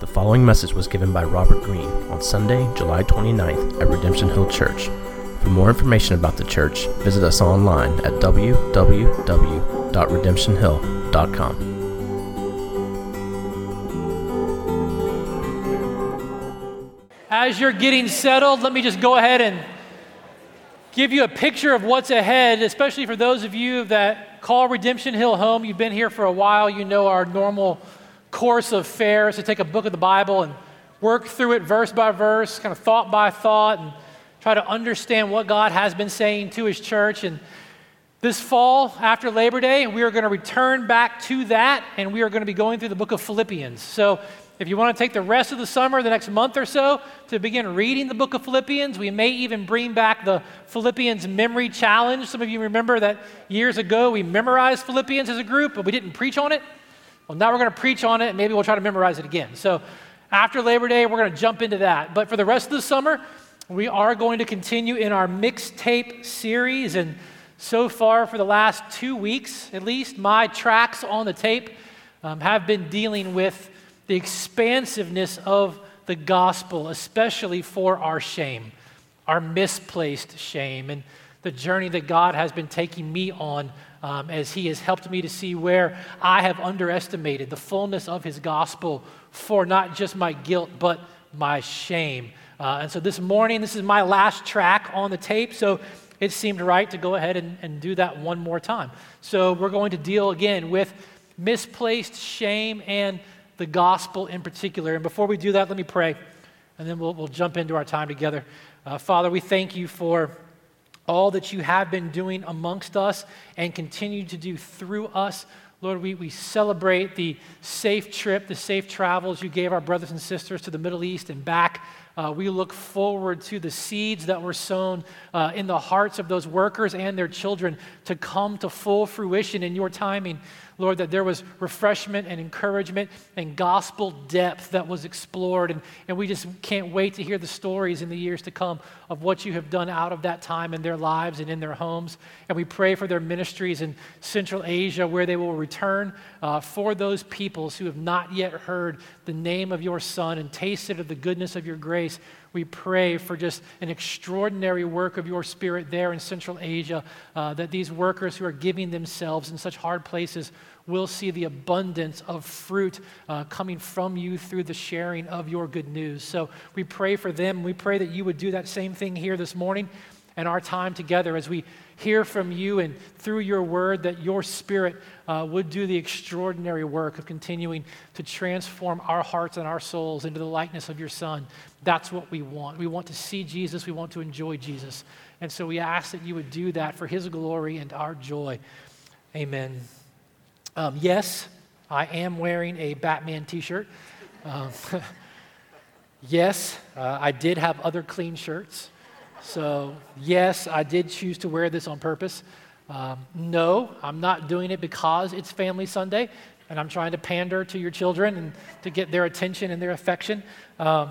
The following message was given by Robert Greene on Sunday, July 29th at Redemption Hill Church. For more information about the church, visit us online at www.redemptionhill.com. As you're getting settled, let me just go ahead and give you a picture of what's ahead, especially for those of you that call Redemption Hill home. You've been here for a while, you know our normal course of fare is to take a book of the Bible and work through it verse by verse, kind of thought by thought, and try to understand what God has been saying to His church. And this fall, after Labor Day, we are going to return back to that, and we are going to be going through the book of Philippians. So, if you want to take the rest of the summer, the next month or so, to begin reading the book of Philippians, we may even bring back the Philippians Memory Challenge. Some of you remember that years ago we memorized Philippians as a group, but we didn't preach on it. Well, now we're going to preach on it, and maybe we'll try to memorize it again. So after Labor Day, we're going to jump into that. But for the rest of the summer, we are going to continue in our mixtape series. And so far, for the last two weeks at least, my tracks on the tape um, have been dealing with the expansiveness of the gospel, especially for our shame, our misplaced shame, and the journey that God has been taking me on um, as He has helped me to see where I have underestimated the fullness of His gospel for not just my guilt, but my shame. Uh, and so this morning, this is my last track on the tape, so it seemed right to go ahead and, and do that one more time. So we're going to deal again with misplaced shame and the gospel in particular. And before we do that, let me pray, and then we'll, we'll jump into our time together. Uh, Father, we thank you for all that you have been doing amongst us and continue to do through us. Lord, we, we celebrate the safe trip, the safe travels you gave our brothers and sisters to the Middle East and back. Uh, we look forward to the seeds that were sown uh, in the hearts of those workers and their children to come to full fruition in your timing. Lord, that there was refreshment and encouragement and gospel depth that was explored. And, and we just can't wait to hear the stories in the years to come of what you have done out of that time in their lives and in their homes. And we pray for their ministries in Central Asia where they will return uh, for those peoples who have not yet heard the name of your Son and tasted of the goodness of your grace. We pray for just an extraordinary work of your Spirit there in Central Asia, uh, that these workers who are giving themselves in such hard places will see the abundance of fruit uh, coming from you through the sharing of your good news. So we pray for them. We pray that you would do that same thing here this morning and our time together as we hear from you and through your word that your spirit uh, would do the extraordinary work of continuing to transform our hearts and our souls into the likeness of your son. That's what we want. We want to see Jesus, we want to enjoy Jesus. And so we ask that you would do that for his glory and our joy. Amen. Um, yes, I am wearing a Batman t shirt. Um, yes, uh, I did have other clean shirts. So, yes, I did choose to wear this on purpose. Um, no, I'm not doing it because it's Family Sunday and I'm trying to pander to your children and to get their attention and their affection. Um,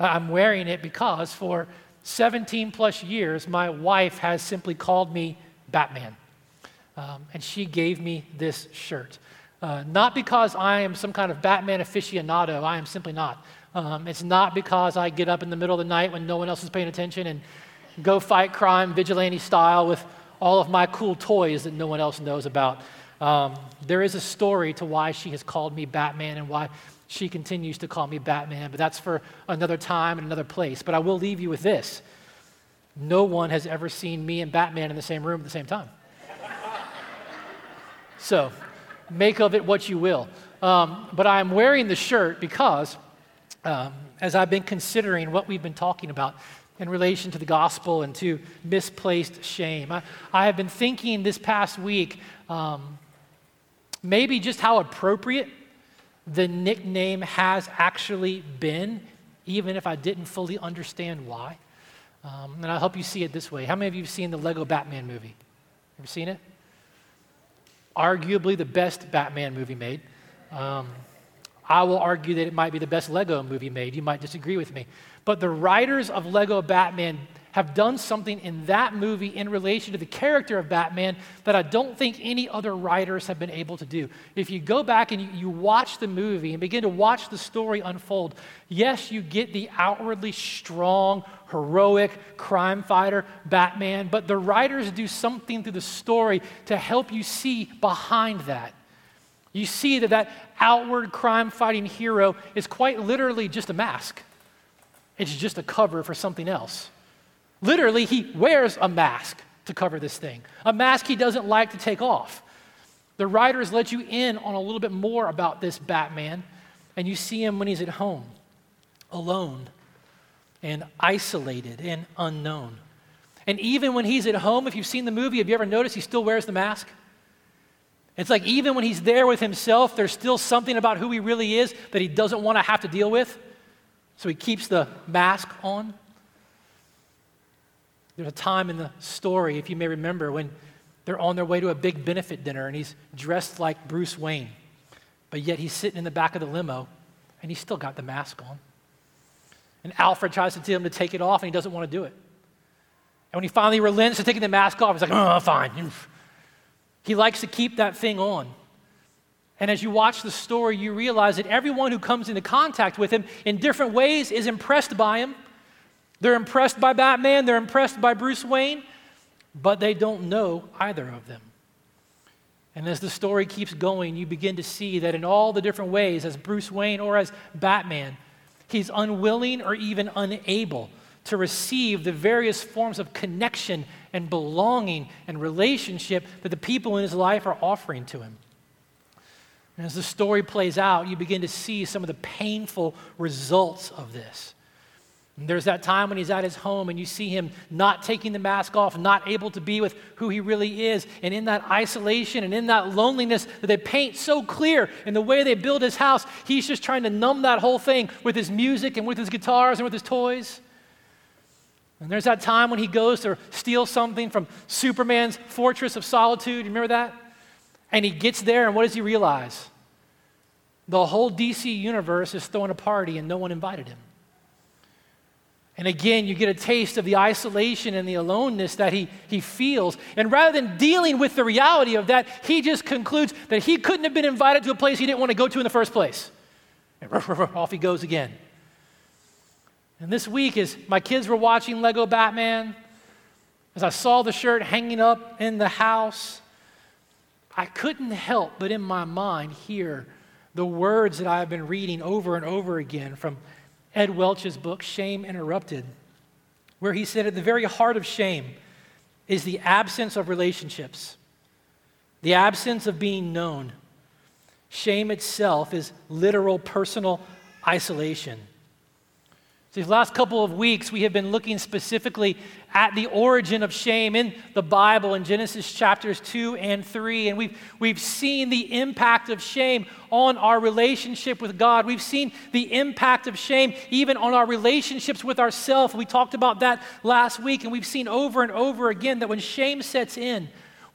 I'm wearing it because for 17 plus years, my wife has simply called me Batman. Um, and she gave me this shirt. Uh, not because I am some kind of Batman aficionado, I am simply not. Um, it's not because I get up in the middle of the night when no one else is paying attention and go fight crime vigilante style with all of my cool toys that no one else knows about. Um, there is a story to why she has called me Batman and why she continues to call me Batman, but that's for another time and another place. But I will leave you with this no one has ever seen me and Batman in the same room at the same time. so make of it what you will. Um, but I'm wearing the shirt because um, as I've been considering what we've been talking about in relation to the gospel and to misplaced shame, I, I have been thinking this past week um, maybe just how appropriate the nickname has actually been, even if I didn't fully understand why. Um, and I'll help you see it this way. How many of you have seen the Lego Batman movie? Ever seen it? Arguably the best Batman movie made. Um, I will argue that it might be the best Lego movie made. You might disagree with me. But the writers of Lego Batman have done something in that movie in relation to the character of Batman that I don't think any other writers have been able to do. If you go back and you, you, watch the movie and begin to watch the story unfold, yes, you get the outwardly strong, heroic crime fighter Batman, but the writers do something through the story to help you see behind that. You see that that outward crime fighting hero is quite literally just a mask. It's just a cover for something else. Literally, he wears a mask to cover this thing, a mask he doesn't like to take off. The writers let you in on a little bit more about this Batman, and you see him when he's at home, alone and isolated and unknown. And even when he's at home, if you've seen the movie, have you ever noticed he still wears the mask? It's like even when he's there with himself, there's still something about who he really is that he doesn't want to have to deal with. So he keeps the mask on. There's a time in the story, if you may remember, when they're on their way to a big benefit dinner and he's dressed like Bruce Wayne, but yet he's sitting in the back of the limo and he's still got the mask on. And Alfred tries to tell him to take it off and he doesn't want to do it. And when he finally relents to taking the mask off, he's like, oh, fine. He likes to keep that thing on. And as you watch the story, you realize that everyone who comes into contact with him in different ways is impressed by him they're impressed by Batman, they're impressed by Bruce Wayne, but they don't know either of them. And as the story keeps going, you begin to see that in all the different ways, as Bruce Wayne or as Batman, he's unwilling or even unable to receive the various forms of connection and belonging and relationship that the people in his life are offering to him. And as the story plays out, you begin to see some of the painful results of this. There's that time when he's at his home and you see him not taking the mask off, not able to be with who he really is. And in that isolation and in that loneliness that they paint so clear in the way they build his house, he's just trying to numb that whole thing with his music and with his guitars and with his toys. And there's that time when he goes to steal something from Superman's Fortress of Solitude. You remember that? And he gets there, and what does he realize? The whole DC universe is throwing a party, and no one invited him. And again, you get a taste of the isolation and the aloneness that he, he feels. And rather than dealing with the reality of that, he just concludes that he couldn't have been invited to a place he didn't want to go to in the first place. And off he goes again. And this week, as my kids were watching Lego Batman, as I saw the shirt hanging up in the house, I couldn't help but in my mind hear the words that I have been reading over and over again from Ed Welch's book, Shame Interrupted, where he said at the very heart of shame is the absence of relationships, the absence of being known. Shame itself is literal personal isolation. These last couple of weeks, we have been looking specifically at the origin of shame in the Bible in Genesis chapters 2 and 3. And we've, we've seen the impact of shame on our relationship with God. We've seen the impact of shame even on our relationships with ourselves. We talked about that last week, and we've seen over and over again that when shame sets in,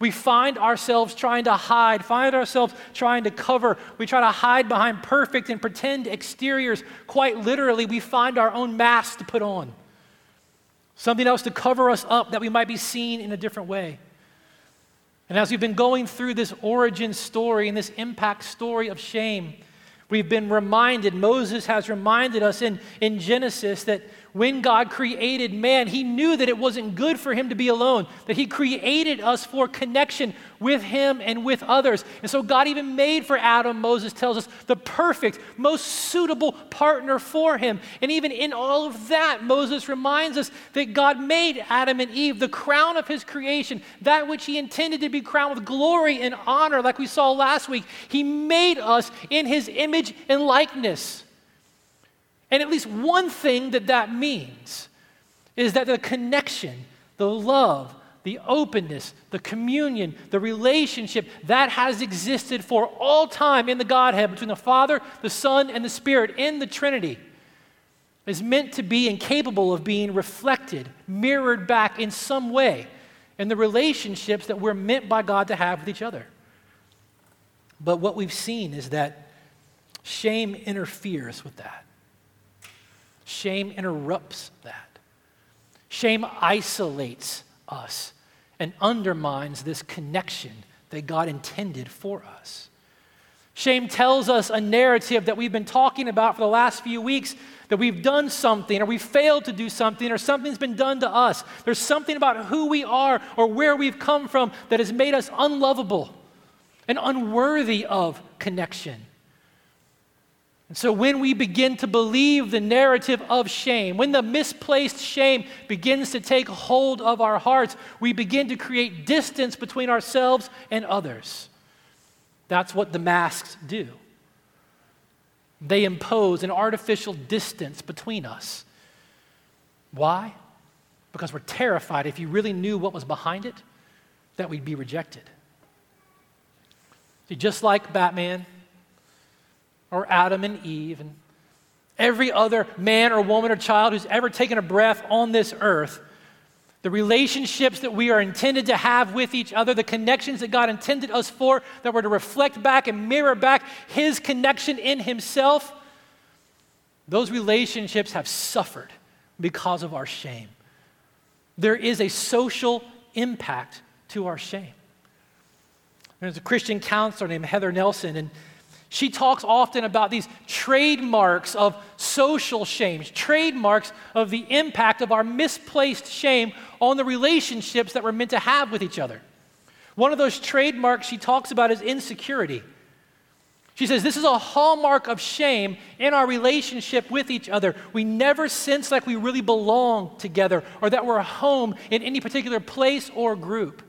we find ourselves trying to hide, find ourselves trying to cover. We try to hide behind perfect and pretend exteriors. Quite literally, we find our own mask to put on. Something else to cover us up that we might be seen in a different way. And as we've been going through this origin story and this impact story of shame, we've been reminded, Moses has reminded us in, in Genesis that when God created man, he knew that it wasn't good for him to be alone, that he created us for connection with him and with others. And so God even made for Adam, Moses tells us, the perfect, most suitable partner for him. And even in all of that, Moses reminds us that God made Adam and Eve the crown of his creation, that which he intended to be crowned with glory and honor, like we saw last week. He made us in his image and likeness. And at least one thing that that means is that the connection, the love, the openness, the communion, the relationship that has existed for all time in the Godhead between the Father, the Son, and the Spirit in the Trinity is meant to be incapable of being reflected, mirrored back in some way in the relationships that we're meant by God to have with each other. But what we've seen is that shame interferes with that. Shame interrupts that. Shame isolates us and undermines this connection that God intended for us. Shame tells us a narrative that we've been talking about for the last few weeks that we've done something or we failed to do something or something's been done to us. There's something about who we are or where we've come from that has made us unlovable and unworthy of connection. And so, when we begin to believe the narrative of shame, when the misplaced shame begins to take hold of our hearts, we begin to create distance between ourselves and others. That's what the masks do. They impose an artificial distance between us. Why? Because we're terrified if you really knew what was behind it, that we'd be rejected. See, just like Batman, or Adam and Eve and every other man or woman or child who's ever taken a breath on this earth, the relationships that we are intended to have with each other, the connections that God intended us for, that were to reflect back and mirror back His connection in Himself, those relationships have suffered because of our shame. There is a social impact to our shame. There's a Christian counselor named Heather Nelson, and she talks often about these trademarks of social shame, trademarks of the impact of our misplaced shame on the relationships that we're meant to have with each other. One of those trademarks she talks about is insecurity. She says this is a hallmark of shame in our relationship with each other. We never sense like we really belong together or that we're home in any particular place or group.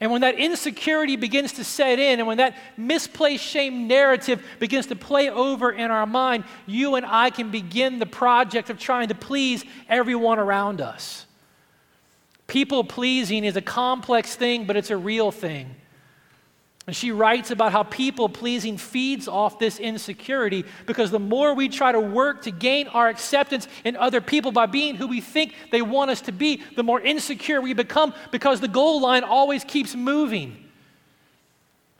And when that insecurity begins to set in, and when that misplaced shame narrative begins to play over in our mind, you and I can begin the project of trying to please everyone around us. People pleasing is a complex thing, but it's a real thing. And she writes about how people pleasing feeds off this insecurity because the more we try to work to gain our acceptance in other people by being who we think they want us to be, the more insecure we become because the goal line always keeps moving.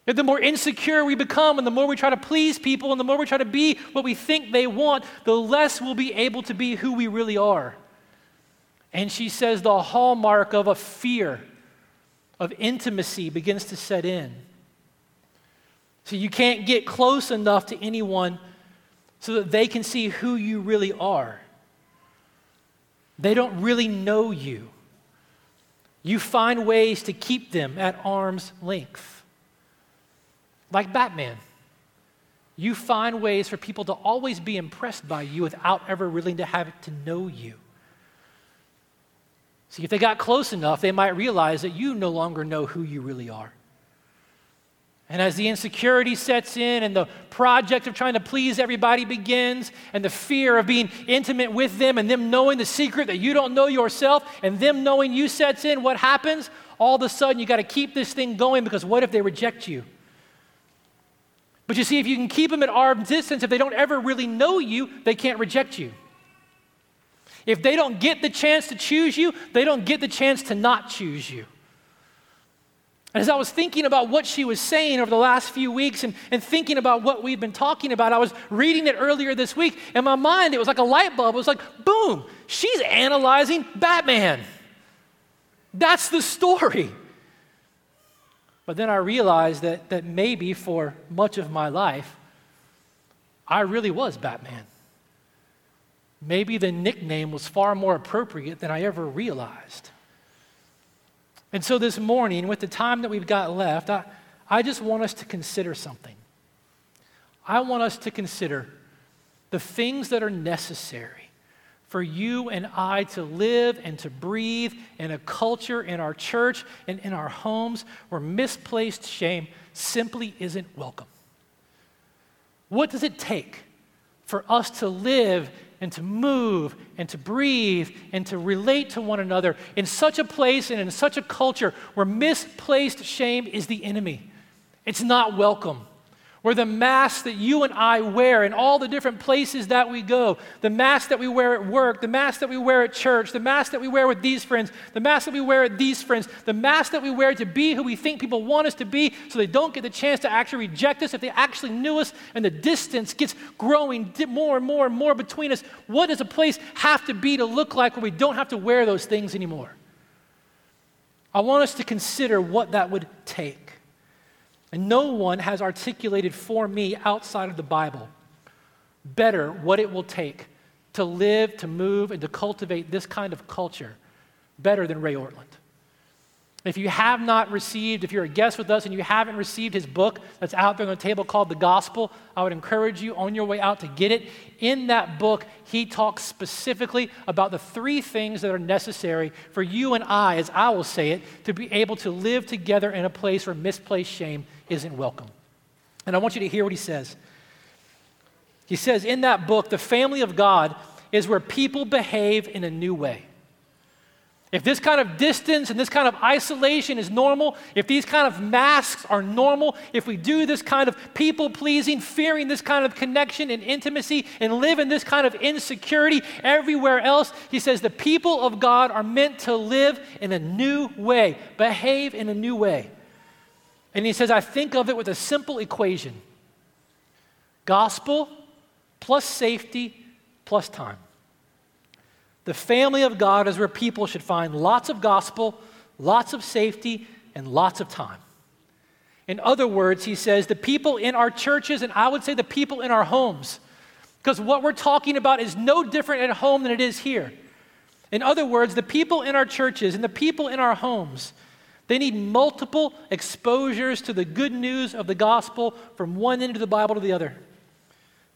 And the more insecure we become, and the more we try to please people, and the more we try to be what we think they want, the less we'll be able to be who we really are. And she says the hallmark of a fear of intimacy begins to set in. So you can't get close enough to anyone so that they can see who you really are. They don't really know you. You find ways to keep them at arm's length. Like Batman. You find ways for people to always be impressed by you without ever really to have to know you. See, if they got close enough, they might realize that you no longer know who you really are. And as the insecurity sets in and the project of trying to please everybody begins, and the fear of being intimate with them and them knowing the secret that you don't know yourself and them knowing you sets in, what happens? All of a sudden, you got to keep this thing going because what if they reject you? But you see, if you can keep them at arm's distance, if they don't ever really know you, they can't reject you. If they don't get the chance to choose you, they don't get the chance to not choose you. As I was thinking about what she was saying over the last few weeks and, and thinking about what we've been talking about, I was reading it earlier this week. In my mind, it was like a light bulb. It was like, boom, she's analyzing Batman. That's the story. But then I realized that, that maybe for much of my life, I really was Batman. Maybe the nickname was far more appropriate than I ever realized. And so this morning, with the time that we've got left, I, I just want us to consider something. I want us to consider the things that are necessary for you and I to live and to breathe in a culture in our church and in our homes where misplaced shame simply isn't welcome. What does it take for us to live and to move and to breathe and to relate to one another in such a place and in such a culture where misplaced shame is the enemy. It's not welcome. Where the mask that you and I wear in all the different places that we go, the mask that we wear at work, the mask that we wear at church, the mask that we wear with these friends, the mask that we wear at these friends, the mask that we wear to be who we think people want us to be so they don't get the chance to actually reject us if they actually knew us and the distance gets growing more and more and more between us. What does a place have to be to look like where we don't have to wear those things anymore? I want us to consider what that would take. And no one has articulated for me outside of the Bible better what it will take to live, to move, and to cultivate this kind of culture better than Ray Ortlund. If you have not received, if you're a guest with us and you haven't received his book that's out there on the table called The Gospel, I would encourage you on your way out to get it. In that book, he talks specifically about the three things that are necessary for you and I, as I will say it, to be able to live together in a place where misplaced shame isn't welcome. And I want you to hear what he says. He says in that book, the family of God is where people behave in a new way. If this kind of distance and this kind of isolation is normal, if these kind of masks are normal, if we do this kind of people pleasing, fearing this kind of connection and intimacy, and live in this kind of insecurity everywhere else, he says the people of God are meant to live in a new way, behave in a new way. And he says, I think of it with a simple equation gospel plus safety plus time. The family of God is where people should find lots of gospel, lots of safety, and lots of time. In other words, he says, the people in our churches, and I would say the people in our homes, because what we're talking about is no different at home than it is here. In other words, the people in our churches and the people in our homes they need multiple exposures to the good news of the gospel from one end of the Bible to the other.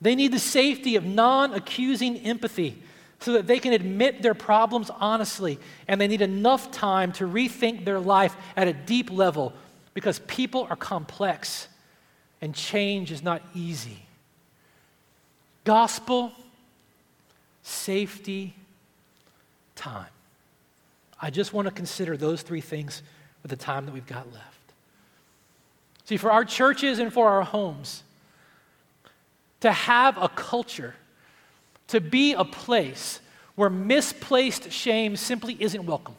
They need the safety of non accusing empathy so that they can admit their problems honestly, and they need enough time to rethink their life at a deep level because people are complex and change is not easy. Gospel, safety, time. I just want to consider those three things with the time that we've got left. See, for our churches and for our homes, to have a culture, to be a place where misplaced shame simply isn't welcome,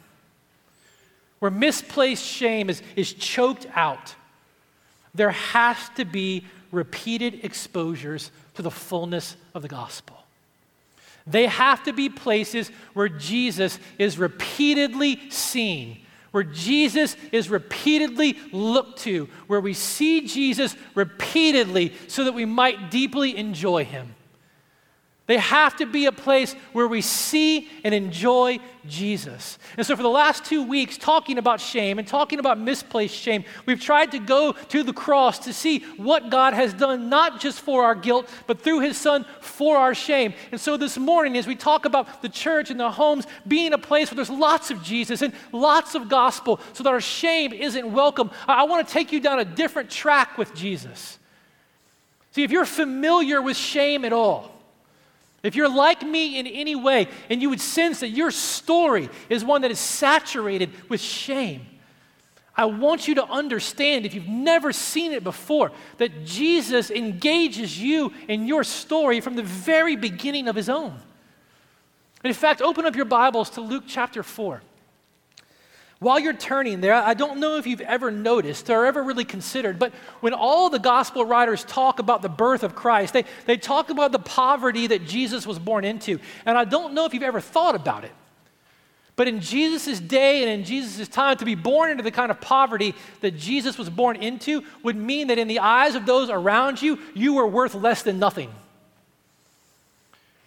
where misplaced shame is, is choked out, there has to be repeated exposures to the fullness of the gospel. They have to be places where Jesus is repeatedly seen where Jesus is repeatedly looked to, where we see Jesus repeatedly so that we might deeply enjoy him. They have to be a place where we see and enjoy Jesus. And so, for the last two weeks, talking about shame and talking about misplaced shame, we've tried to go to the cross to see what God has done, not just for our guilt, but through His Son for our shame. And so, this morning, as we talk about the church and the homes being a place where there's lots of Jesus and lots of gospel, so that our shame isn't welcome, I, want to take you down a different track with Jesus. See, if you're familiar with shame at all, if you're like me in any way and you would sense that your story is one that is saturated with shame, I want you to understand, if you've never seen it before, that Jesus engages you in your story from the very beginning of his own. And in fact, open up your Bibles to Luke chapter 4. While you're turning there, I don't know if you've ever noticed or ever really considered, but when all the gospel writers talk about the birth of Christ, they, they talk about the poverty that Jesus was born into. And I don't know if you've ever thought about it. But in Jesus' day and in Jesus' time, to be born into the kind of poverty that Jesus was born into would mean that in the eyes of those around you, you were worth less than nothing.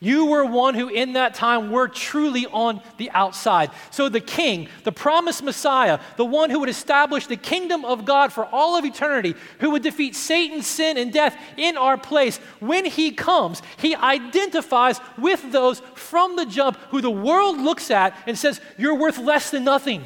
You were one who, in that time, were truly on the outside. So, the king, the promised Messiah, the one who would establish the kingdom of God for all of eternity, who would defeat Satan, sin, and death in our place, when he comes, he identifies with those from the jump who the world looks at and says, You're worth less than nothing.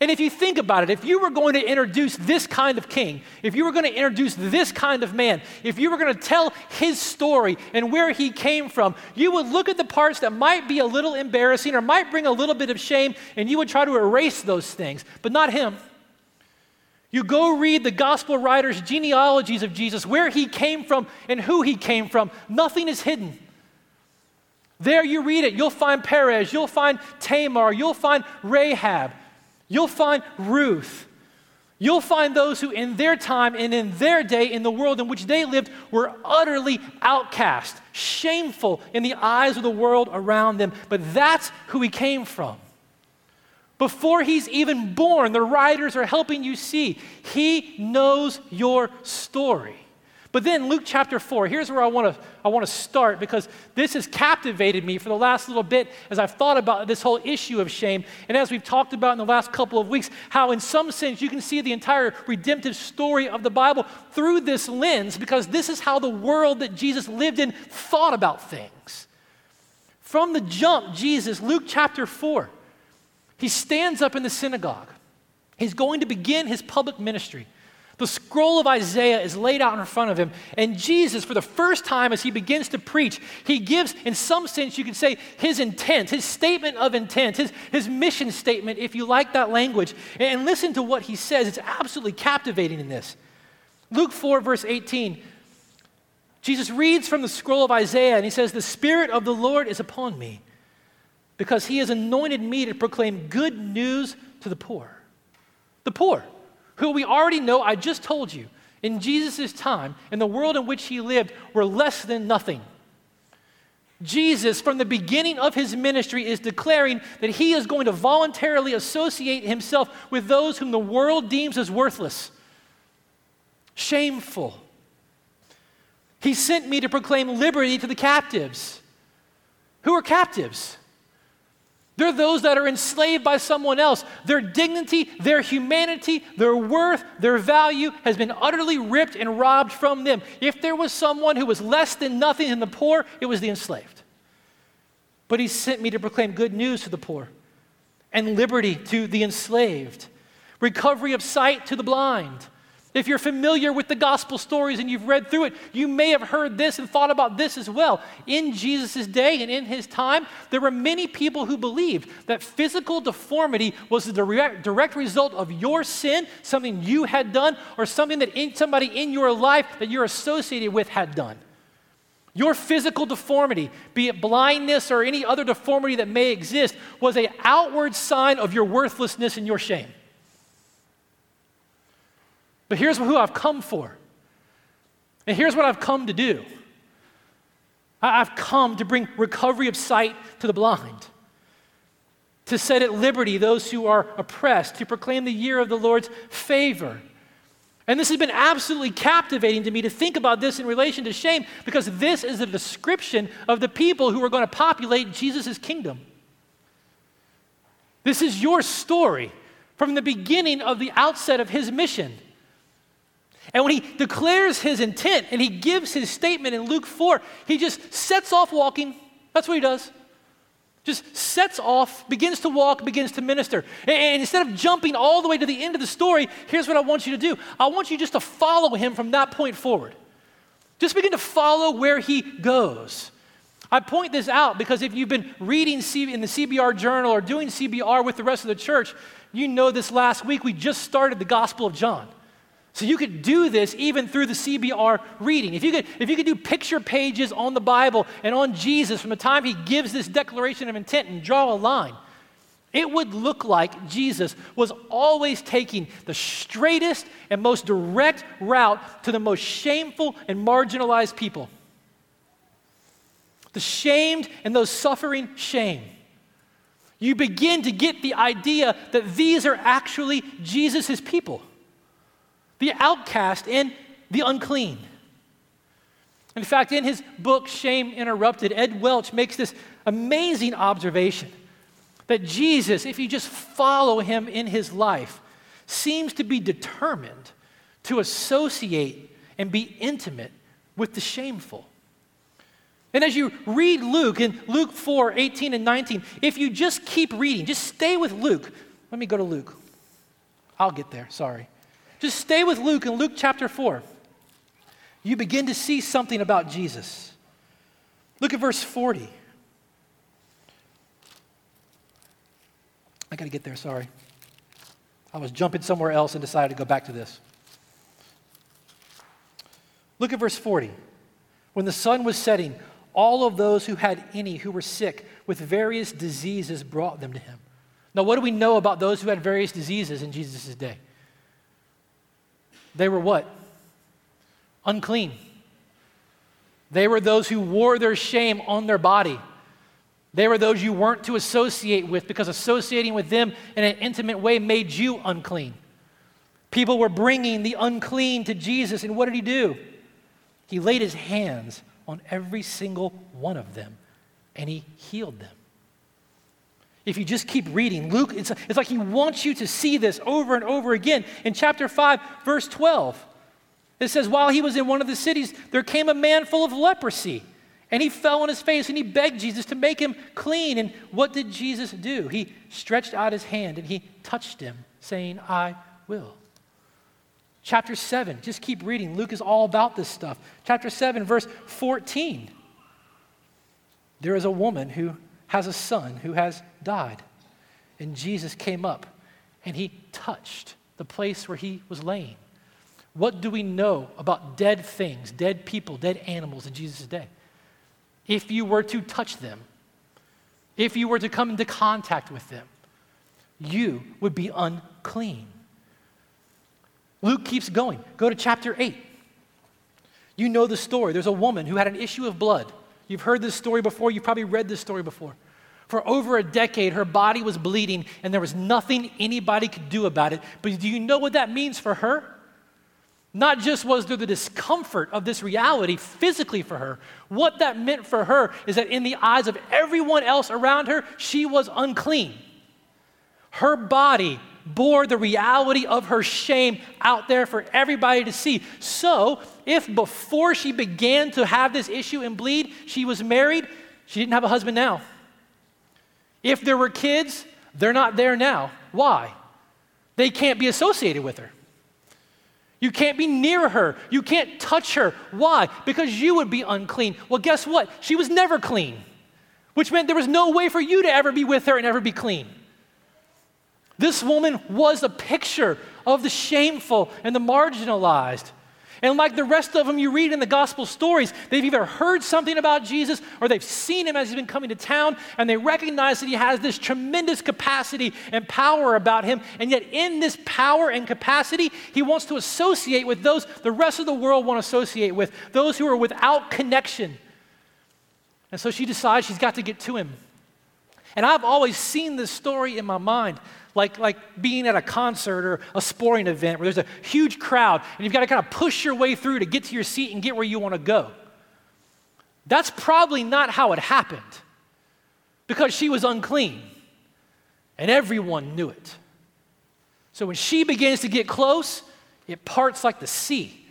And if you think about it, if you were going to introduce this kind of king, if you were going to introduce this kind of man, if you were going to tell his story and where he came from, you would look at the parts that might be a little embarrassing or might bring a little bit of shame, and you would try to erase those things, but not him. You go read the gospel writers' genealogies of Jesus, where he came from and who he came from. Nothing is hidden. There you read it. You'll find Perez, you'll find Tamar, you'll find Rahab, you'll find Ruth. You'll find those who, in their time and in their day, in the world in which they lived, were utterly outcast, shameful in the eyes of the world around them. But that's who he came from. Before he's even born, the writers are helping you see he knows your story. But then Luke chapter 4, here's where I want to I want to start because this has captivated me for the last little bit as I've thought about this whole issue of shame. And as we've talked about in the last couple of weeks, how in some sense you can see the entire redemptive story of the Bible through this lens because this is how the world that Jesus lived in thought about things. From the jump, Jesus, Luke chapter 4, he stands up in the synagogue. He's going to begin his public ministry. The scroll of Isaiah is laid out in front of him, and Jesus, for the first time as he begins to preach, he gives, in some sense, you could say, his intent, his statement of intent, his, his mission statement, if you like that language. And listen to what he says. It's absolutely captivating in this. Luke 4, verse 18, Jesus reads from the scroll of Isaiah, and he says, The Spirit of the Lord is upon me, because he has anointed me to proclaim good news to the poor. The poor who we already know, I just told you, in Jesus' time, in the world in which he lived, were less than nothing. Jesus, from the beginning of his ministry, is declaring that he is going to voluntarily associate himself with those whom the world deems as worthless, shameful. He sent me to proclaim liberty to the captives. Who are captives? They're those that are enslaved by someone else. Their dignity, their humanity, their worth, their value has been utterly ripped and robbed from them. If there was someone who was less than nothing in the poor, it was the enslaved. But he sent me to proclaim good news to the poor and liberty to the enslaved, recovery of sight to the blind if you're familiar with the gospel stories and you've read through it, you may have heard this and thought about this as well. In Jesus' day and in his time, there were many people who believed that physical deformity was the direct, result of your sin, something you had done, or something that in, somebody in your life that you're associated with had done. Your physical deformity, be it blindness or any other deformity that may exist, was an outward sign of your worthlessness and your shame. But here's who I've come for. And here's what I've come to do I've come to bring recovery of sight to the blind, to set at liberty those who are oppressed, to proclaim the year of the Lord's favor. And this has been absolutely captivating to me to think about this in relation to shame because this is a description of the people who are going to populate Jesus' kingdom. This is your story from the beginning of the outset of his mission. And when he declares his intent and he gives his statement in Luke 4, he just sets off walking. That's what he does. Just sets off, begins to walk, begins to minister. And instead of jumping all the way to the end of the story, here's what I want you to do I want you just to follow him from that point forward. Just begin to follow where he goes. I point this out because if you've been reading in the CBR journal or doing CBR with the rest of the church, you know this last week we just started the Gospel of John. So you could do this even through the CBR reading. If you could, if you could do picture pages on the Bible and on Jesus from the time he gives this declaration of intent and draw a line, it would look like Jesus was always taking the straightest and most direct route to the most shameful and marginalized people. The shamed and those suffering shame. You begin to get the idea that these are actually Jesus' people the outcast, and the unclean. In fact, in his book, Shame Interrupted, Ed Welch makes this amazing observation that Jesus, if you just follow him in his life, seems to be determined to associate and be intimate with the shameful. And as you read Luke in Luke 4 18 and 19, if you just keep reading, just stay with Luke. Let me go to Luke. I'll get there, sorry. Just stay with Luke in Luke chapter 4. You begin to see something about Jesus. Look at verse 40. I got to get there, sorry. I was jumping somewhere else and decided to go back to this. Look at verse 40. When the sun was setting, all of those who had any who were sick with various diseases brought them to him. Now, what do we know about those who had various diseases in Jesus' day? They were what? Unclean. They were those who wore their shame on their body. They were those you weren't to associate with because associating with them in an intimate way made you unclean. People were bringing the unclean to Jesus, and what did he do? He laid his hands on every single one of them and he healed them. If you just keep reading, Luke, it's, it's like he wants you to see this over and over again. In chapter 5, verse 12, it says, While he was in one of the cities, there came a man full of leprosy. And he fell on his face and he begged Jesus to make him clean. And what did Jesus do? He stretched out his hand and he touched him, saying, I will. Chapter 7, just keep reading. Luke is all about this stuff. Chapter 7, verse 14. There is a woman who has a son who has died. And Jesus came up and he touched the place where he was laying. What do we know about dead things, dead people, dead animals in Jesus' day? If you were to touch them, if you were to come into contact with them, you would be unclean. Luke keeps going. Go to chapter 8. You know the story. There's a woman who had an issue of blood. You've heard this story before, you've probably read this story before. For over a decade, her body was bleeding, and there was nothing anybody could do about it. But do you know what that means for her? Not just was there the discomfort of this reality physically for her, what that meant for her is that in the eyes of everyone else around her, she was unclean. Her body bore the reality of her shame out there for everybody to see. So, if before she began to have this issue and bleed, she was married, she didn't have a husband now. If there were kids, they're not there now. Why? They can't be associated with her. You can't be near her. You can't touch her. Why? Because you would be unclean. Well, guess what? She was never clean, which meant there was no way for you to ever be with her and ever be clean. This woman was a picture of the shameful and the marginalized. And like the rest of them you read in the gospel stories, they've either heard something about Jesus or they've seen him as he's been coming to town and they recognize that he has this tremendous capacity and power about him. And yet, in this power and capacity, he wants to associate with those the rest of the world want to associate with, those who are without connection. And so she decides she's got to get to him. And I've always seen this story in my mind like, like being at a concert or a sporting event where there's a huge crowd and you've got to kind of push your way through to get to your seat and get where you want to go. That's probably not how it happened because she was unclean and everyone knew it. So when she begins to get close, it parts like the sea.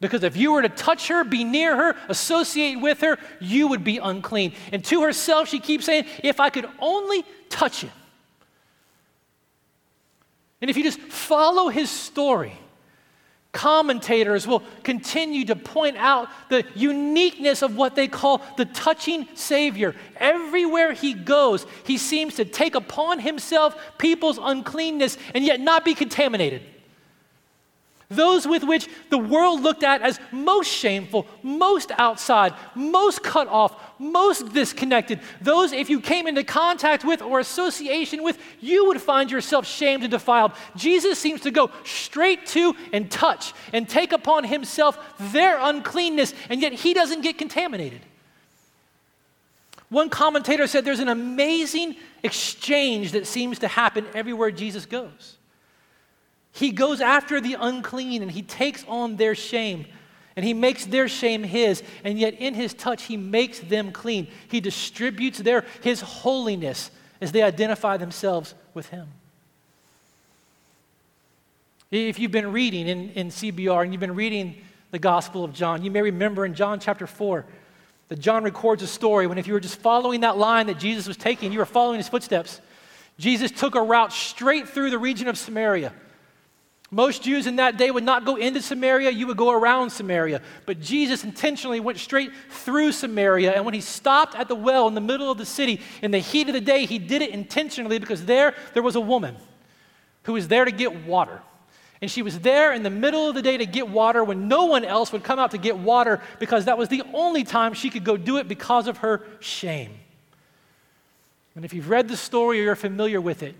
Because if you were to touch her, be near her, associate with her, you would be unclean. And to herself, she keeps saying, If I could only touch him, and if you just follow his story, commentators will continue to point out the uniqueness of what they call the touching Savior. Everywhere he goes, he seems to take upon himself people's uncleanness and yet not be contaminated. Those with which the world looked at as most shameful, most outside, most cut off, most disconnected. Those, if you came into contact with or association with, you would find yourself shamed and defiled. Jesus seems to go straight to and touch and take upon himself their uncleanness, and yet he doesn't get contaminated. One commentator said there's an amazing exchange that seems to happen everywhere Jesus goes. He goes after the unclean and he takes on their shame. And he makes their shame his and yet in his touch he makes them clean. He distributes their his holiness as they identify themselves with him. If you've been reading in, in cbr and you've been reading the gospel of john you may remember in john chapter 4 that john records a story when if you were just following that line that jesus was taking you were following his footsteps jesus took a route straight through the region of samaria most Jews in that day would not go into Samaria, you would go around Samaria. But Jesus intentionally went straight through Samaria. And when he stopped at the well in the middle of the city in the heat of the day, he did it intentionally because there, there was a woman who was there to get water. And she was there in the middle of the day to get water when no one else would come out to get water because that was the only time she could go do it because of her shame. And if you've read the story or you're familiar with it,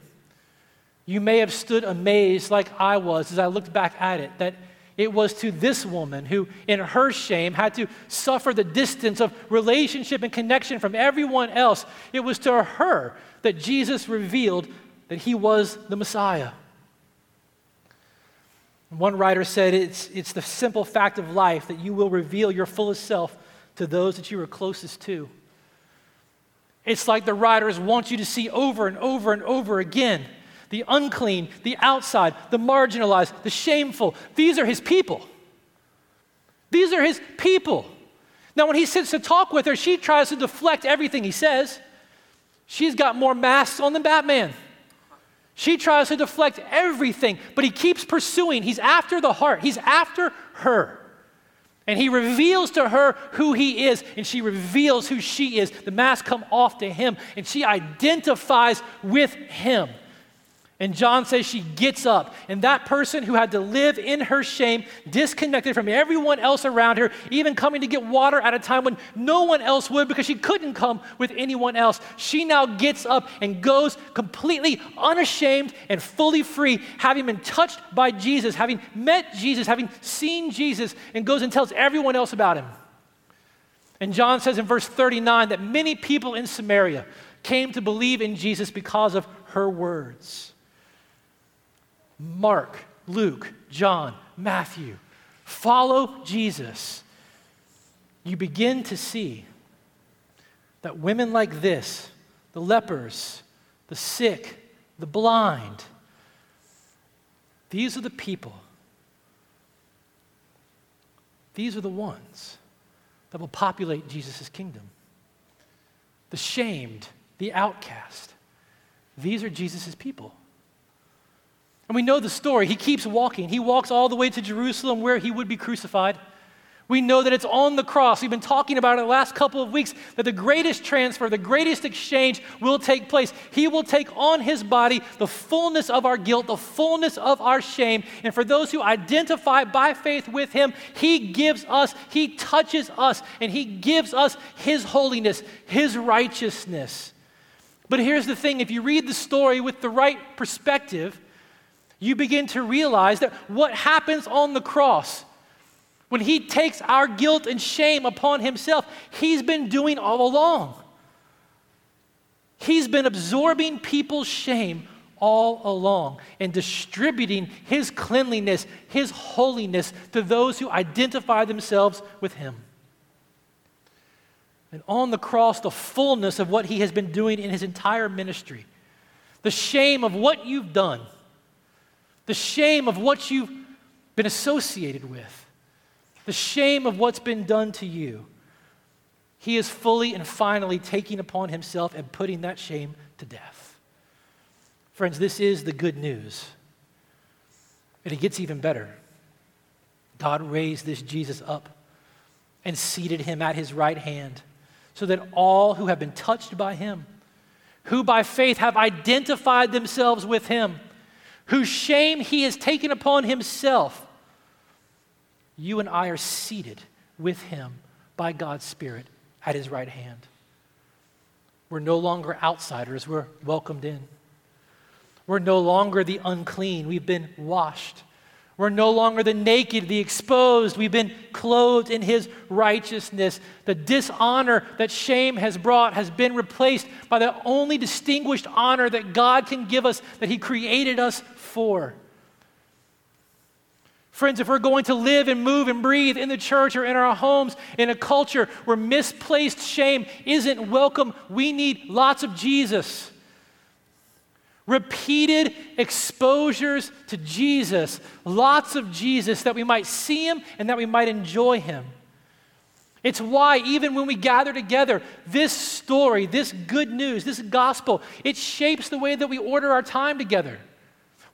you may have stood amazed, like I was, as I looked back at it, that it was to this woman who, in her shame, had to suffer the distance of relationship and connection from everyone else. It was to her that Jesus revealed that he was the Messiah. One writer said it's, it's the simple fact of life that you will reveal your fullest self to those that you are closest to. It's like the writers want you to see over and over and over again the unclean, the outside, the marginalized, the shameful. These are his people. These are his people. Now, when he sits to talk with her, she tries to deflect everything he says. She's got more masks on than Batman. She tries to deflect everything, but he keeps pursuing. He's after the heart, he's after her. And he reveals to her who he is, and she reveals who she is. The masks come off to him, and she identifies with him. And John says she gets up, and that person who had to live in her shame, disconnected from everyone else around her, even coming to get water at a time when no one else would because she couldn't come with anyone else, she now gets up and goes completely unashamed and fully free, having been touched by Jesus, having met Jesus, having seen Jesus, and goes and tells everyone else about him. And John says in verse 39 that many people in Samaria came to believe in Jesus because of her words. Mark, Luke, John, Matthew. Follow Jesus. You begin to see that women like this, the lepers, the sick, the blind, these are the people. These are the ones that will populate Jesus' kingdom. The shamed, the outcast. These are Jesus' people. And we know the story. He keeps walking. He walks all the way to Jerusalem where he would be crucified. We know that it's on the cross. We've been talking about it the last couple of weeks that the greatest transfer, the greatest exchange will take place. He will take on his body the fullness of our guilt, the fullness of our shame. And for those who identify by faith with him, he gives us, he touches us, and he gives us his holiness, his righteousness. But here's the thing if you read the story with the right perspective, you begin to realize that what happens on the cross, when he takes our guilt and shame upon himself, he's been doing all along. He's been absorbing people's shame all along and distributing his cleanliness, his holiness to those who identify themselves with him. And on the cross, the fullness of what he has been doing in his entire ministry, the shame of what you've done the shame of what you've been associated with, the shame of what's been done to you. He is fully and finally taking upon himself and putting that shame to death. Friends, this is the good news. And it gets even better. God raised this Jesus up and seated him at his right hand so that all who have been touched by him, who by faith have identified themselves with him, whose shame he has taken upon himself, you and I are seated with him by God's Spirit at his right hand. We're no longer outsiders, we're welcomed in. We're no longer the unclean, we've been washed. We're no longer the naked, the exposed. We've been clothed in his righteousness. The dishonor that shame has brought has been replaced by the only distinguished honor that God can give us, that he created us for. Friends, if we're going to live and move and breathe in the church or in our homes in a culture where misplaced shame isn't welcome, we need lots of Jesus repeated exposures to Jesus, lots of Jesus, that we might see him and that we might enjoy him. It's why, even when we gather together, this story, this good news, this gospel, it shapes the way that we order our time together.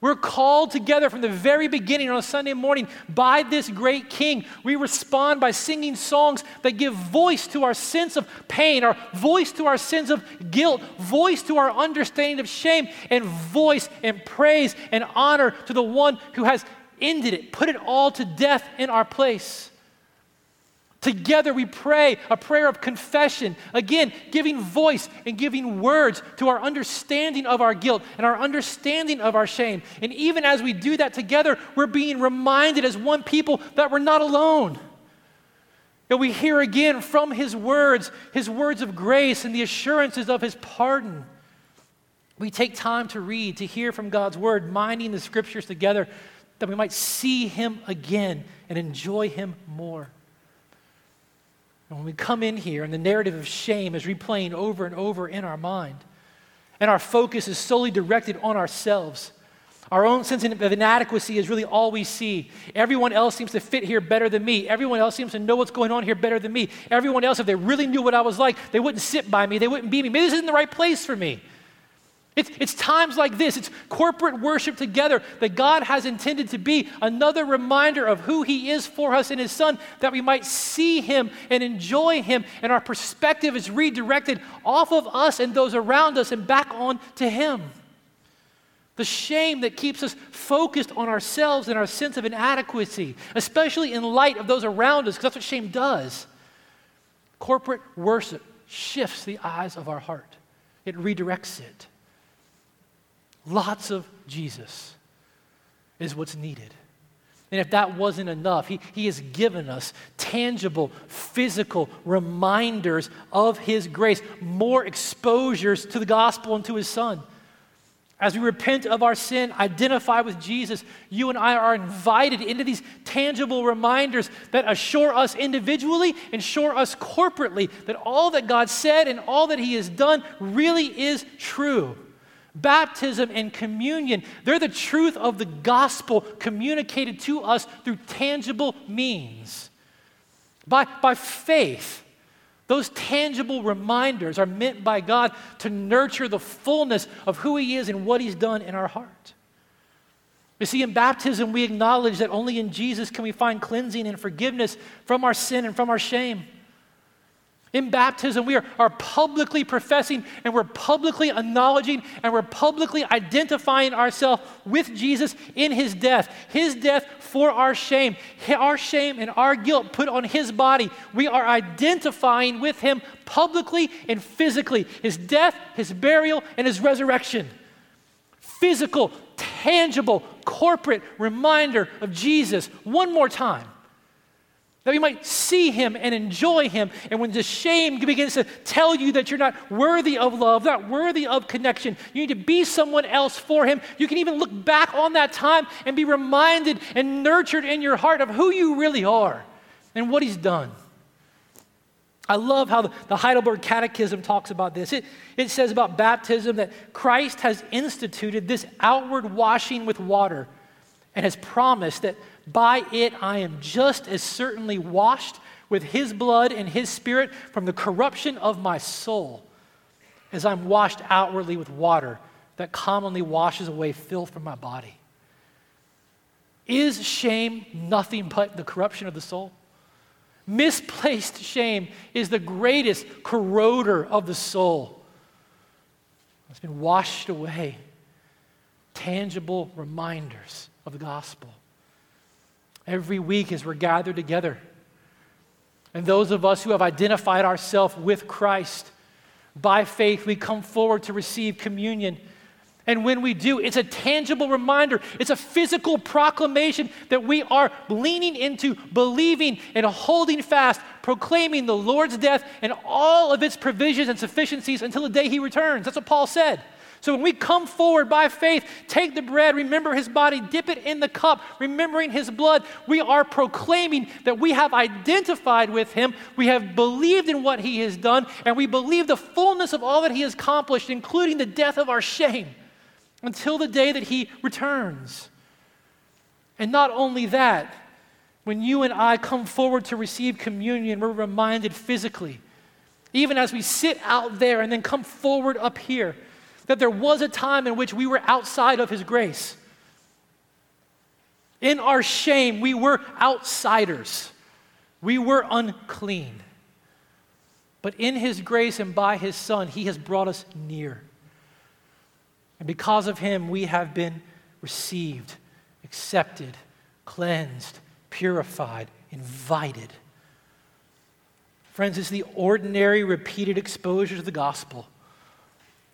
We're called together from the very beginning on a Sunday morning by this great King. We respond by singing songs that give voice to our sense of pain, our voice to our sense of guilt, voice to our understanding of shame, and voice and praise and honor to the one who has ended it, put it all to death in our place. Together we pray a prayer of confession, again, giving voice and giving words to our understanding of our guilt and our understanding of our shame. And even as we do that together, we're being reminded as one people that we're not alone. And we hear again from his words, his words of grace and the assurances of his pardon. We take time to read, to hear from God's word, minding the scriptures together that we might see him again and enjoy him more. And when we come in here and the narrative of shame is replaying over and over in our mind, and our focus is solely directed on ourselves, our own sense of inadequacy is really all we see. Everyone else seems to fit here better than me. Everyone else seems to know what's going on here better than me. Everyone else, if they really knew what I was like, they wouldn't sit by me, they wouldn't be me. Maybe this isn't the right place for me. It's, it's times like this, it's corporate worship together that God has intended to be another reminder of who He is for us in His Son, that we might see Him and enjoy Him, and our perspective is redirected off of us and those around us and back on to Him. The shame that keeps us focused on ourselves and our sense of inadequacy, especially in light of those around us, because that's what shame does. Corporate worship shifts the eyes of our heart, it redirects it. Lots of Jesus is what's needed. And if that wasn't enough, he, he has given us tangible, physical reminders of His grace, more exposures to the gospel and to His Son. As we repent of our sin, identify with Jesus, you and I are invited into these tangible reminders that assure us individually and assure us corporately that all that God said and all that He has done really is true. Baptism and communion, they're the truth of the gospel communicated to us through tangible means. By, by faith, those tangible reminders are meant by God to nurture the fullness of who He is and what He's done in our heart. You see, in baptism, we acknowledge that only in Jesus can we find cleansing and forgiveness from our sin and from our shame. In baptism, we are, are publicly professing and we're publicly acknowledging and we're publicly identifying ourselves with Jesus in his death. His death for our shame, our shame and our guilt put on his body. We are identifying with him publicly and physically his death, his burial, and his resurrection. Physical, tangible, corporate reminder of Jesus one more time. That we might see him and enjoy him. And when the shame begins to tell you that you're not worthy of love, not worthy of connection, you need to be someone else for him. You can even look back on that time and be reminded and nurtured in your heart of who you really are and what he's done. I love how the, Heidelberg Catechism talks about this. It, it says about baptism that Christ has instituted this outward washing with water and has promised that by it I am just as certainly washed with his blood and his spirit from the corruption of my soul as I'm washed outwardly with water that commonly washes away filth from my body. Is shame nothing but the corruption of the soul? Misplaced shame is the greatest corroder of the soul. It's been washed away. Tangible reminders of the gospel every week as we're gathered together. And those of us who have identified ourselves with Christ, by faith, we come forward to receive communion. And when we do, it's a tangible reminder, it's a physical proclamation that we are leaning into, believing, and holding fast, proclaiming the Lord's death and all of its provisions and sufficiencies until the day He returns. That's what Paul said. So when we come forward by faith, take the bread, remember his body, dip it in the cup, remembering his blood, we are proclaiming that we have identified with him, we have believed in what he has done, and we believe the fullness of all that he has accomplished, including the death of our shame, until the day that he returns. And not only that, when you and I come forward to receive communion, we're reminded physically, even as we sit out there and then come forward up here that there was a time in which we were outside of His grace. In our shame, we were outsiders, we were unclean. But in His grace and by His Son, He has brought us near. And because of Him, we have been received, accepted, cleansed, purified, invited. Friends, it's the ordinary, repeated exposure to the gospel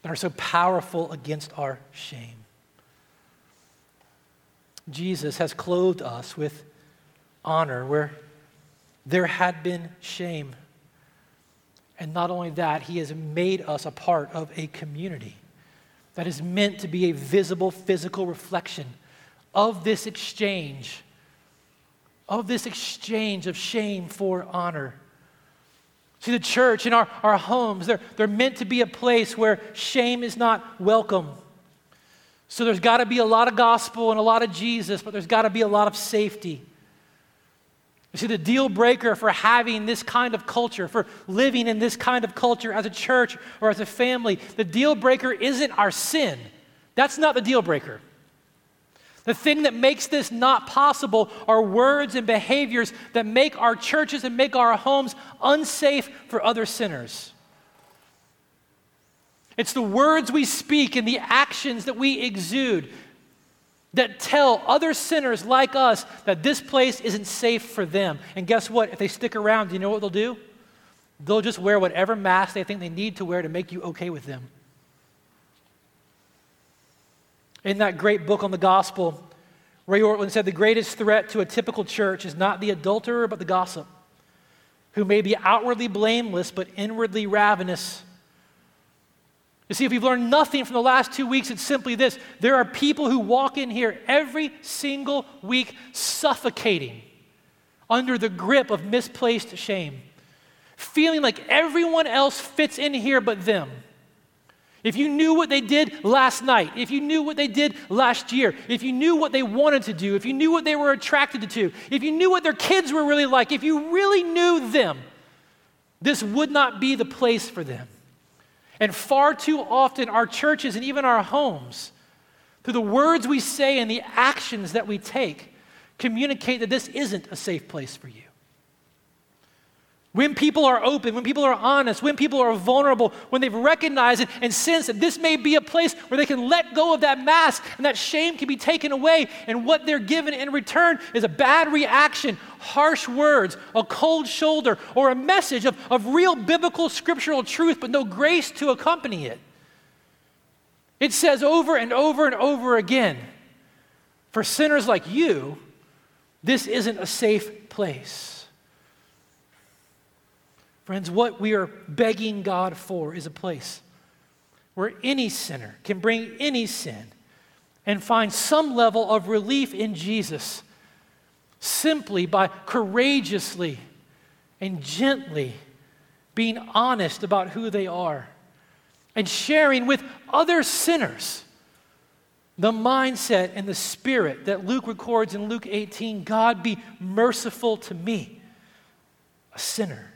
that are so powerful against our shame. Jesus has clothed us with honor where there had been shame. And not only that, he has made us a part of a community that is meant to be a visible physical reflection of this exchange, of this exchange of shame for honor. See, the church in our, our homes, they're, they're meant to be a place where shame is not welcome. So there's got to be a lot of gospel and a lot of Jesus, but there's got to be a lot of safety. You see, the deal breaker for having this kind of culture, for living in this kind of culture as a church or as a family, the deal breaker isn't our sin. That's not the deal breaker. The thing that makes this not possible are words and behaviors that make our churches and make our homes unsafe for other sinners. It's the words we speak and the actions that we exude that tell other sinners like us that this place isn't safe for them. And guess what? If they stick around, do you know what they'll do? They'll just wear whatever mask they think they need to wear to make you okay with them. In that great book on the gospel, Ray Ortlund said the greatest threat to a typical church is not the adulterer, but the gossip, who may be outwardly blameless, but inwardly ravenous. You see, if we've learned nothing from the last two weeks, it's simply this there are people who walk in here every single week suffocating under the grip of misplaced shame, feeling like everyone else fits in here but them. If you knew what they did last night, if you knew what they did last year, if you knew what they wanted to do, if you knew what they were attracted to, if you knew what their kids were really like, if you really knew them, this would not be the place for them. And far too often, our churches and even our homes, through the words we say and the actions that we take, communicate that this isn't a safe place for you. When people are open, when people are honest, when people are vulnerable, when they've recognized it and sense that this may be a place where they can let go of that mask and that shame can be taken away, and what they're given in return is a bad reaction, harsh words, a cold shoulder, or a message of, of real biblical scriptural truth, but no grace to accompany it. It says over and over and over again for sinners like you, this isn't a safe place. Friends, what we are begging God for is a place where any sinner can bring any sin and find some level of relief in Jesus simply by courageously and gently being honest about who they are and sharing with other sinners the mindset and the spirit that Luke records in Luke 18 God be merciful to me, a sinner.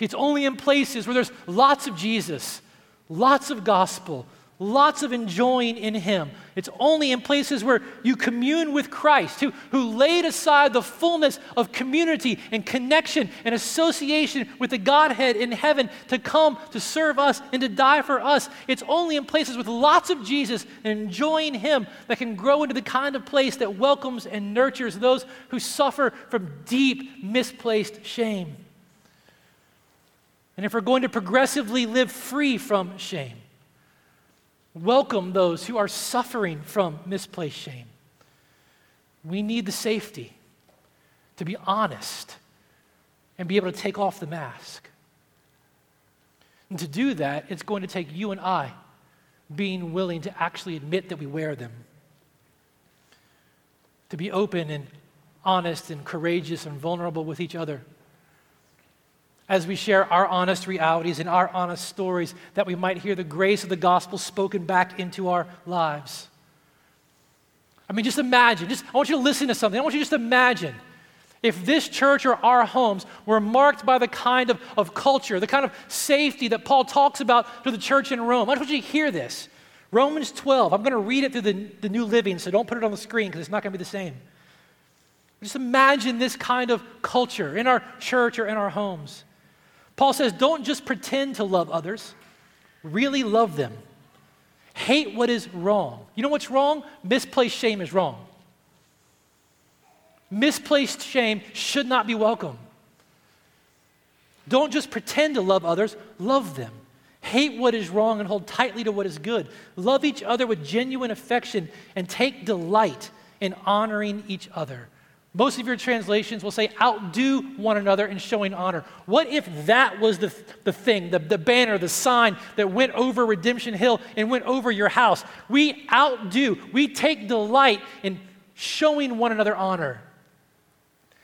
It's only in places where there's lots of Jesus, lots of gospel, lots of enjoying in Him. It's only in places where you commune with Christ, who, who laid aside the fullness of community and connection and association with the Godhead in heaven to come to serve us and to die for us. It's only in places with lots of Jesus and enjoying Him that can grow into the kind of place that welcomes and nurtures those who suffer from deep, misplaced shame. And if we're going to progressively live free from shame, welcome those who are suffering from misplaced shame. We need the safety to be honest and be able to take off the mask. And to do that, it's going to take you and I being willing to actually admit that we wear them. To be open and honest and courageous and vulnerable with each other as we share our honest realities and our honest stories, that we might hear the grace of the gospel spoken back into our lives. I mean, just imagine, just, I want you to listen to something. I want you to just imagine if this church or our homes were marked by the kind of, of culture, the kind of safety that Paul talks about to the church in Rome. I want you to hear this. Romans 12, I'm going to read it through the, the New Living, so don't put it on the screen because it's not going to be the same. Just imagine this kind of culture in our church or in our homes. Paul says, don't just pretend to love others, really love them. Hate what is wrong. You know what's wrong? Misplaced shame is wrong. Misplaced shame should not be welcome. Don't just pretend to love others, love them. Hate what is wrong and hold tightly to what is good. Love each other with genuine affection and take delight in honoring each other. Most of your translations will say, outdo one another in showing honor. What if that was the, the thing, the, the banner, the sign that went over Redemption Hill and went over your house? We outdo, we take delight in showing one another honor.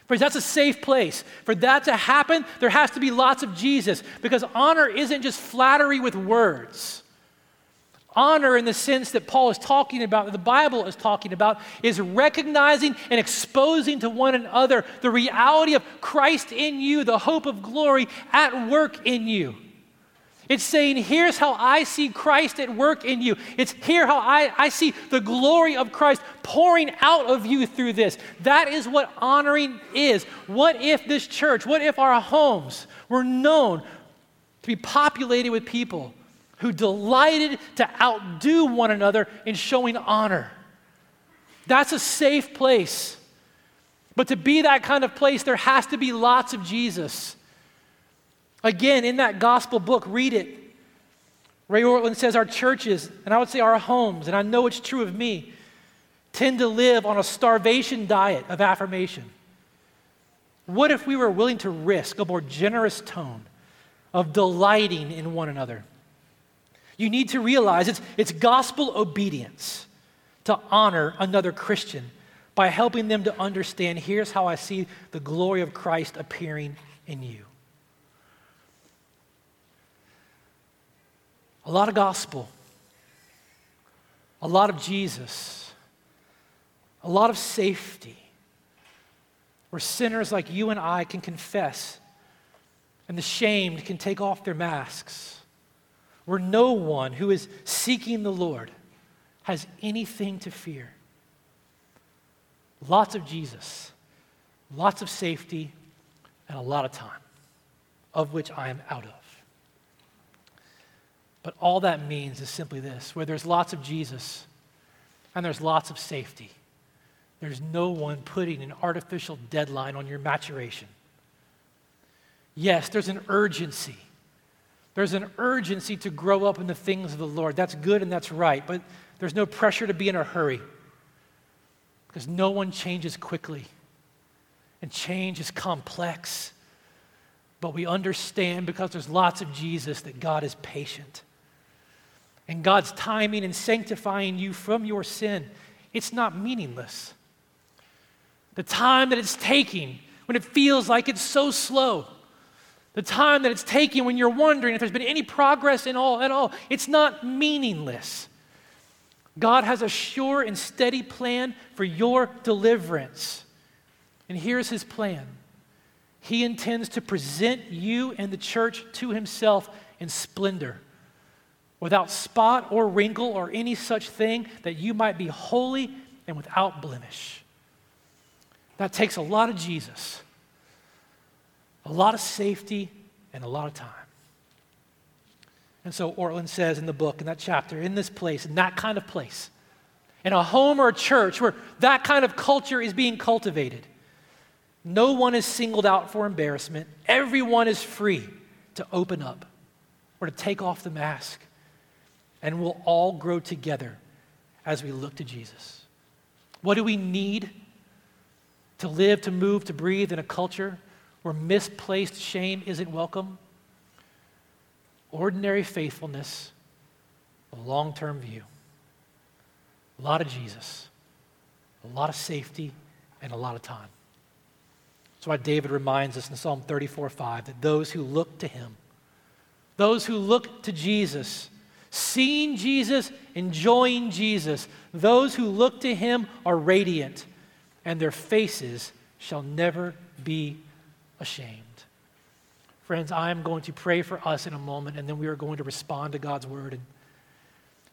Friends, that's a safe place. For that to happen, there has to be lots of Jesus because honor isn't just flattery with words. Honor, in the sense that Paul is talking about, that the Bible is talking about, is recognizing and exposing to one another the reality of Christ in you, the hope of glory at work in you. It's saying, here's how I see Christ at work in you. It's here how I, I see the glory of Christ pouring out of you through this. That is what honoring is. What if this church, what if our homes were known to be populated with people who delighted to outdo one another in showing honor. That's a safe place. But to be that kind of place, there has to be lots of Jesus. Again, in that gospel book, read it. Ray Ortlund says our churches, and I would say our homes, and I know it's true of me, tend to live on a starvation diet of affirmation. What if we were willing to risk a more generous tone of delighting in one another? You need to realize it's, it's gospel obedience to honor another Christian by helping them to understand here's how I see the glory of Christ appearing in you. A lot of gospel, a lot of Jesus, a lot of safety, where sinners like you and I can confess and the shamed can take off their masks where no one who is seeking the Lord has anything to fear. Lots of Jesus, lots of safety, and a lot of time, of which I am out of. But all that means is simply this where there's lots of Jesus and there's lots of safety, there's no one putting an artificial deadline on your maturation. Yes, there's an urgency there's an urgency to grow up in the things of the Lord. That's good and that's right, but there's no pressure to be in a hurry because no one changes quickly. And change is complex. But we understand because there's lots of Jesus that God is patient. And God's timing and sanctifying you from your sin, it's not meaningless. The time that it's taking when it feels like it's so slow the time that it's taking when you're wondering if there's been any progress in all at all, it's not meaningless. God has a sure and steady plan for your deliverance. And here's his plan. He intends to present you and the church to himself in splendor, without spot or wrinkle or any such thing, that you might be holy and without blemish. That takes a lot of Jesus a lot of safety, and a lot of time. And so Ortlund says in the book, in that chapter, in this place, in that kind of place, in a home or a church where that kind of culture is being cultivated, no one is singled out for embarrassment. Everyone is free to open up or to take off the mask. And we'll all grow together as we look to Jesus. What do we need to live, to move, to breathe in a culture where misplaced shame isn't welcome, ordinary faithfulness, a long term view. A lot of Jesus, a lot of safety, and a lot of time. That's why David reminds us in Psalm 34 5 that those who look to him, those who look to Jesus, seeing Jesus, enjoying Jesus, those who look to him are radiant, and their faces shall never be ashamed. Friends, I am going to pray for us in a moment, and then we are going to respond to God's word. And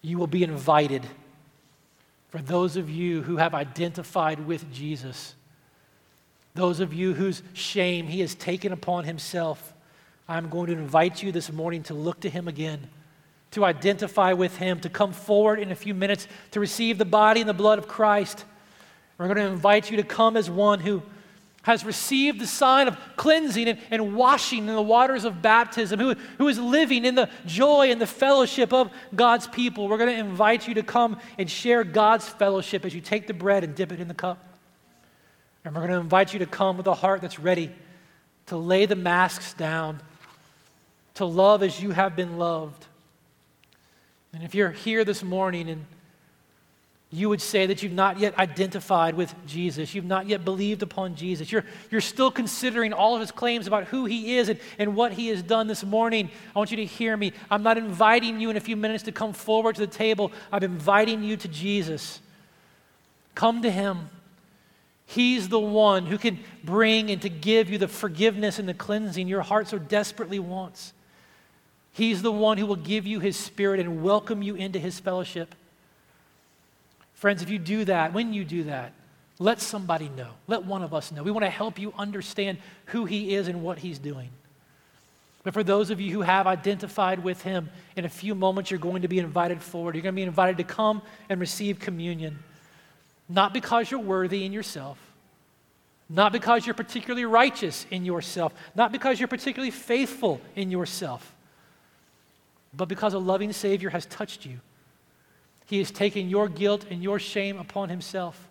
you will be invited. For those of you who have identified with Jesus, those of you whose shame he has taken upon himself, I'm going to invite you this morning to look to him again, to identify with him, to come forward in a few minutes to receive the body and the blood of Christ. We're going to invite you to come as one who has received the sign of cleansing and, and washing in the waters of baptism, who, who is living in the joy and the fellowship of God's people. We're going to invite you to come and share God's fellowship as you take the bread and dip it in the cup. And we're going to invite you to come with a heart that's ready to lay the masks down, to love as you have been loved. And if you're here this morning and you would say that you've not yet identified with Jesus. You've not yet believed upon Jesus. You're, you're still considering all of his claims about who he is and, and what he has done this morning. I want you to hear me. I'm not inviting you in a few minutes to come forward to the table. I'm inviting you to Jesus. Come to him. He's the one who can bring and to give you the forgiveness and the cleansing your heart so desperately wants. He's the one who will give you his spirit and welcome you into his fellowship. Friends, if you do that, when you do that, let somebody know. Let one of us know. We want to help you understand who he is and what he's doing. But for those of you who have identified with him, in a few moments you're going to be invited forward. You're going to be invited to come and receive communion. Not because you're worthy in yourself, not because you're particularly righteous in yourself, not because you're particularly faithful in yourself, but because a loving Savior has touched you he has taken your guilt and your shame upon himself,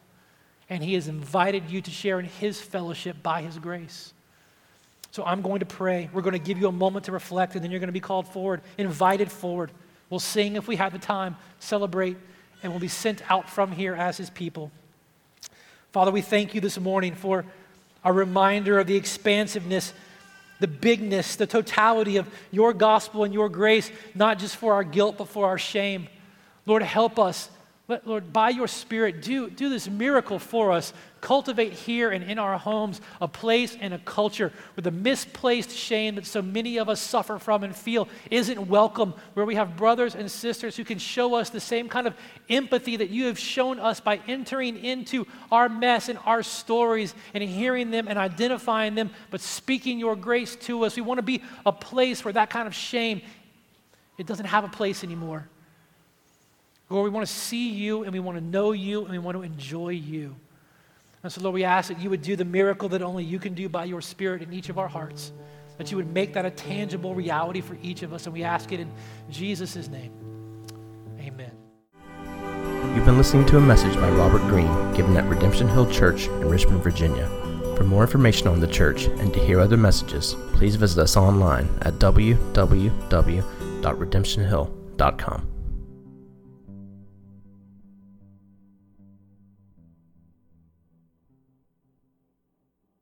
and he has invited you to share in his fellowship by his grace. So I'm going to pray. We're going to give you a moment to reflect, and then you're going to be called forward, invited forward. We'll sing if we have the time, celebrate, and we'll be sent out from here as his people. Father, we thank you this morning for a reminder of the expansiveness, the bigness, the totality of your gospel and your grace, not just for our guilt, but for our shame. Lord, help us. Let, Lord, by your Spirit, do, do this miracle for us. Cultivate here and in our homes a place and a culture where the misplaced shame that so many of us suffer from and feel isn't welcome, where we have brothers and sisters who can show us the same kind of empathy that you have shown us by entering into our mess and our stories and hearing them and identifying them, but speaking your grace to us. We want to be a place where that kind of shame, it doesn't have a place anymore. Lord, we want to see you and we want to know you and we want to enjoy you. And so, Lord, we ask that you would do the miracle that only you can do by your Spirit in each of our hearts, that you would make that a tangible reality for each of us. And we ask it in Jesus' name. Amen. You've been listening to a message by Robert Greene given at Redemption Hill Church in Richmond, Virginia. For more information on the church and to hear other messages, please visit us online at www.redemptionhill.com.